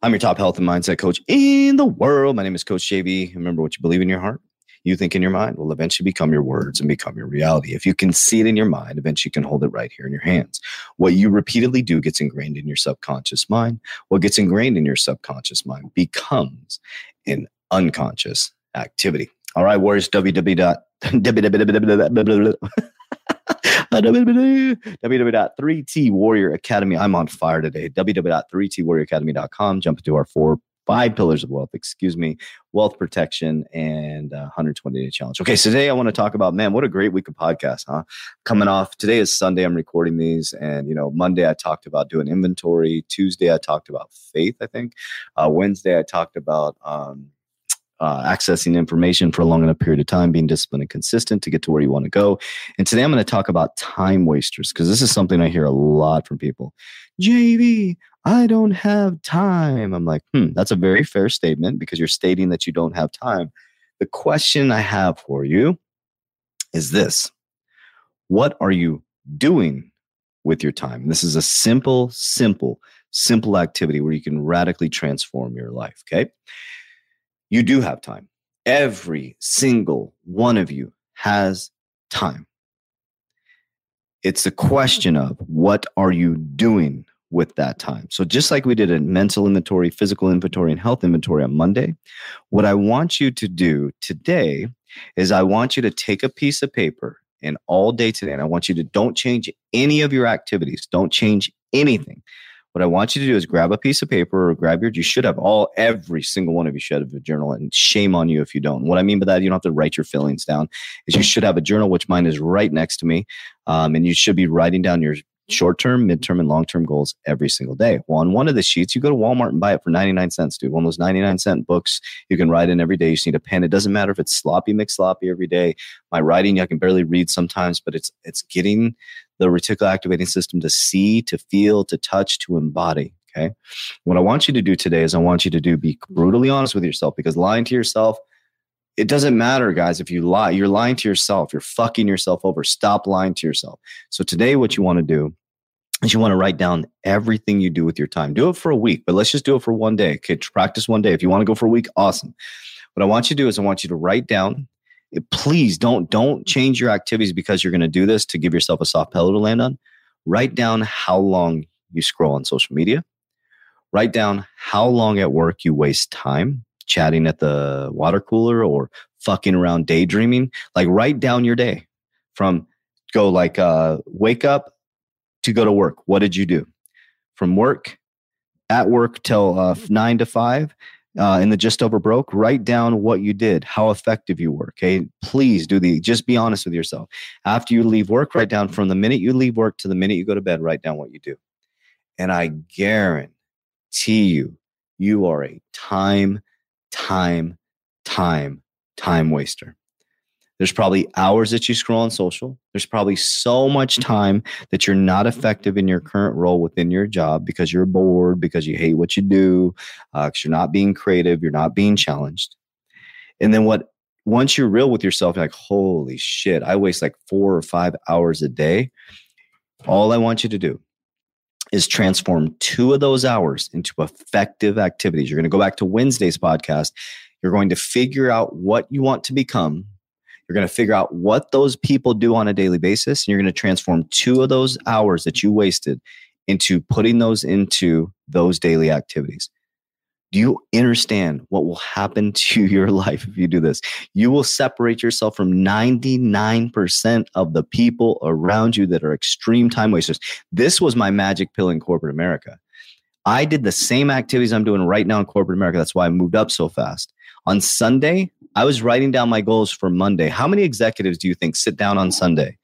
I'm your top health and mindset coach in the world. My name is Coach JV. Remember what you believe in your heart, you think in your mind will eventually become your words and become your reality. If you can see it in your mind, eventually you can hold it right here in your hands. What you repeatedly do gets ingrained in your subconscious mind. What gets ingrained in your subconscious mind becomes an unconscious activity. All right, Warriors, www. www.3T Warrior Academy. I'm on fire today. www.3twarrioracademy.com. Jump into our four, five pillars of wealth, excuse me, wealth protection and uh, 120 day challenge. Okay, so today I want to talk about, man, what a great week of podcasts, huh? Coming off, today is Sunday, I'm recording these. And, you know, Monday I talked about doing inventory. Tuesday I talked about faith, I think. Uh, Wednesday I talked about, um, uh, accessing information for a long enough period of time, being disciplined and consistent to get to where you want to go. And today I'm going to talk about time wasters because this is something I hear a lot from people. JV, I don't have time. I'm like, hmm, that's a very fair statement because you're stating that you don't have time. The question I have for you is this What are you doing with your time? This is a simple, simple, simple activity where you can radically transform your life. Okay you do have time. Every single one of you has time. It's a question of what are you doing with that time? So, just like we did a mental inventory, physical inventory, and health inventory on Monday, what I want you to do today is I want you to take a piece of paper and all day today, and I want you to don't change any of your activities, don't change anything. What I want you to do is grab a piece of paper or grab your, you should have all, every single one of you should have a journal and shame on you if you don't. What I mean by that, you don't have to write your feelings down, is you should have a journal, which mine is right next to me. Um, and you should be writing down your short term, midterm, and long term goals every single day. Well, on one of the sheets, you go to Walmart and buy it for 99 cents, dude. One of those 99 cent books you can write in every day. You just need a pen. It doesn't matter if it's sloppy, mix sloppy every day. My writing, I can barely read sometimes, but it's it's getting the reticular activating system to see, to feel, to touch, to embody. Okay. What I want you to do today is I want you to do be brutally honest with yourself because lying to yourself, it doesn't matter, guys. If you lie, you're lying to yourself. You're fucking yourself over. Stop lying to yourself. So today, what you want to do is you want to write down everything you do with your time. Do it for a week, but let's just do it for one day. Okay, practice one day. If you want to go for a week, awesome. What I want you to do is I want you to write down please don't don't change your activities because you're going to do this to give yourself a soft pillow to land on. Write down how long you scroll on social media. Write down how long at work you waste time chatting at the water cooler or fucking around daydreaming. Like write down your day from go like uh wake up to go to work. What did you do? From work at work till uh, nine to five uh, in the just over broke, write down what you did, how effective you were. Okay. Please do the, just be honest with yourself. After you leave work, write down from the minute you leave work to the minute you go to bed, write down what you do. And I guarantee you, you are a time, time, time, time waster. There's probably hours that you scroll on social. There's probably so much time that you're not effective in your current role within your job because you're bored, because you hate what you do, because uh, you're not being creative, you're not being challenged. And then what? Once you're real with yourself, you're like, holy shit, I waste like four or five hours a day. All I want you to do is transform two of those hours into effective activities. You're going to go back to Wednesday's podcast. You're going to figure out what you want to become you're going to figure out what those people do on a daily basis, and you're going to transform two of those hours that you wasted into putting those into those daily activities. Do you understand what will happen to your life if you do this? You will separate yourself from 99% of the people around you that are extreme time wasters. This was my magic pill in corporate America. I did the same activities I'm doing right now in corporate America. That's why I moved up so fast. On Sunday, I was writing down my goals for Monday. How many executives do you think sit down on Sunday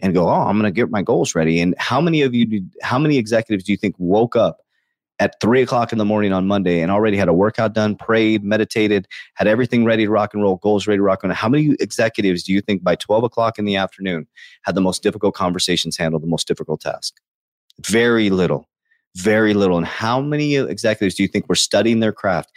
and go, "Oh, I'm going to get my goals ready"? And how many of you? Do, how many executives do you think woke up at three o'clock in the morning on Monday and already had a workout done, prayed, meditated, had everything ready to rock and roll, goals ready to rock and roll? How many executives do you think by 12 o'clock in the afternoon had the most difficult conversations handled, the most difficult task? Very little, very little. And how many executives do you think were studying their craft,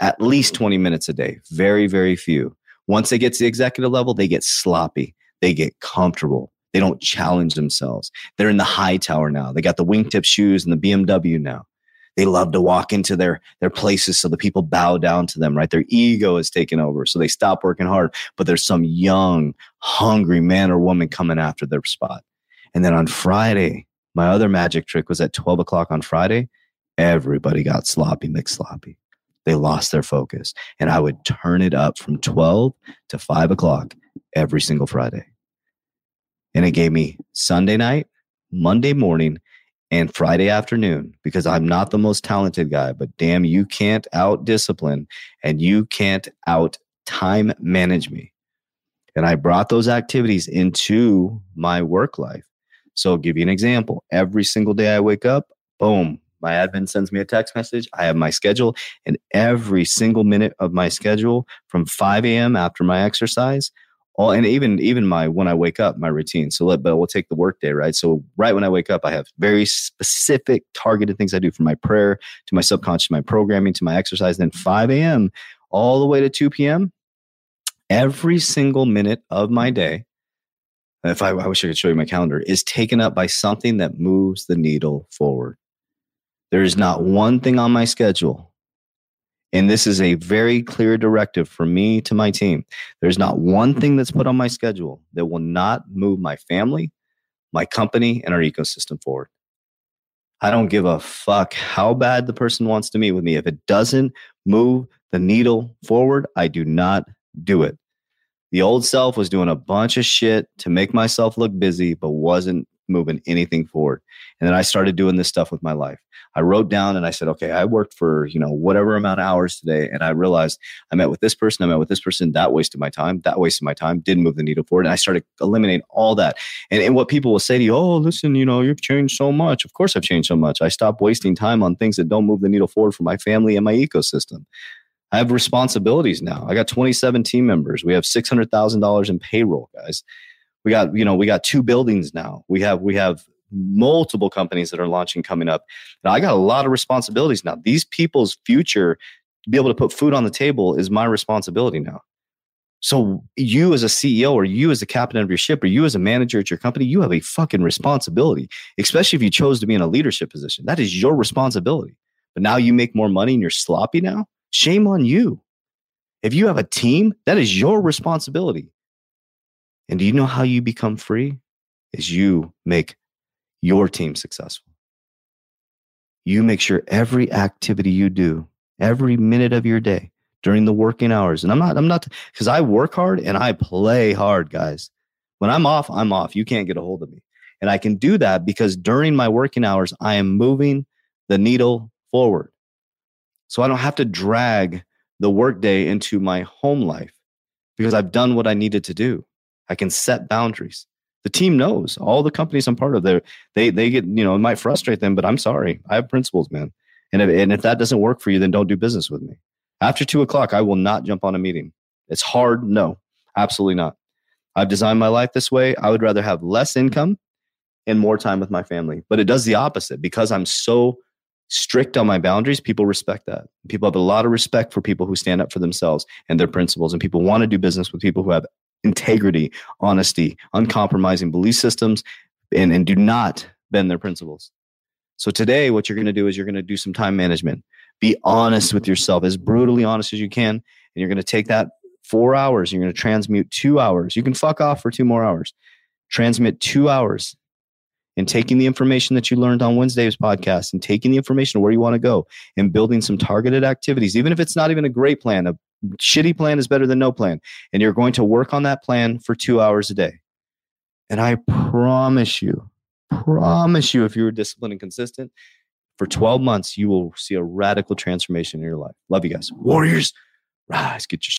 at least 20 minutes a day. Very, very few. Once they get to the executive level, they get sloppy. They get comfortable. They don't challenge themselves. They're in the high tower now. They got the wingtip shoes and the BMW now. They love to walk into their, their places so the people bow down to them, right? Their ego is taken over. So they stop working hard, but there's some young, hungry man or woman coming after their spot. And then on Friday, my other magic trick was at 12 o'clock on Friday, everybody got sloppy, McSloppy they lost their focus. And I would turn it up from 12 to 5 o'clock every single Friday. And it gave me Sunday night, Monday morning, and Friday afternoon because I'm not the most talented guy, but damn, you can't out discipline and you can't out time manage me. And I brought those activities into my work life. So, I'll give you an example. Every single day I wake up, boom, my admin sends me a text message. I have my schedule, and every single minute of my schedule from 5 a.m. after my exercise, all and even even my when I wake up, my routine. So let but we'll take the work day, right? So right when I wake up, I have very specific targeted things I do from my prayer to my subconscious, my programming to my exercise. Then 5 a.m. all the way to 2 p.m. Every single minute of my day, if I, I wish I could show you my calendar, is taken up by something that moves the needle forward. There is not one thing on my schedule. And this is a very clear directive from me to my team. There's not one thing that's put on my schedule that will not move my family, my company, and our ecosystem forward. I don't give a fuck how bad the person wants to meet with me. If it doesn't move the needle forward, I do not do it. The old self was doing a bunch of shit to make myself look busy, but wasn't moving anything forward. And then I started doing this stuff with my life. I wrote down and I said, okay, I worked for, you know, whatever amount of hours today. And I realized I met with this person, I met with this person, that wasted my time, that wasted my time, didn't move the needle forward. And I started eliminating all that. And, and what people will say to you, oh, listen, you know, you've changed so much. Of course I've changed so much. I stopped wasting time on things that don't move the needle forward for my family and my ecosystem. I have responsibilities now. I got 27 team members. We have $600,000 in payroll, guys. We got, you know, we got two buildings now. We have, we have multiple companies that are launching coming up. And I got a lot of responsibilities now. These people's future to be able to put food on the table is my responsibility now. So you as a CEO or you as the captain of your ship or you as a manager at your company, you have a fucking responsibility, especially if you chose to be in a leadership position. That is your responsibility. But now you make more money and you're sloppy now. Shame on you. If you have a team, that is your responsibility. And do you know how you become free? Is you make your team successful. You make sure every activity you do, every minute of your day during the working hours, and I'm not, I'm not, because I work hard and I play hard, guys. When I'm off, I'm off. You can't get a hold of me. And I can do that because during my working hours, I am moving the needle forward. So I don't have to drag the workday into my home life because I've done what I needed to do. I can set boundaries. The team knows all the companies I'm part of. They they they get you know it might frustrate them, but I'm sorry. I have principles, man. And if, and if that doesn't work for you, then don't do business with me. After two o'clock, I will not jump on a meeting. It's hard. No, absolutely not. I've designed my life this way. I would rather have less income and more time with my family. But it does the opposite because I'm so strict on my boundaries. People respect that. People have a lot of respect for people who stand up for themselves and their principles. And people want to do business with people who have integrity, honesty, uncompromising belief systems, and, and do not bend their principles. So today, what you're going to do is you're going to do some time management. Be honest with yourself, as brutally honest as you can. And you're going to take that four hours. You're going to transmute two hours. You can fuck off for two more hours. Transmit two hours and taking the information that you learned on Wednesday's podcast and taking the information where you want to go and building some targeted activities, even if it's not even a great plan, a shitty plan is better than no plan. And you're going to work on that plan for two hours a day. And I promise you, promise you, if you're disciplined and consistent, for 12 months, you will see a radical transformation in your life. Love you guys. Warriors, rise, get your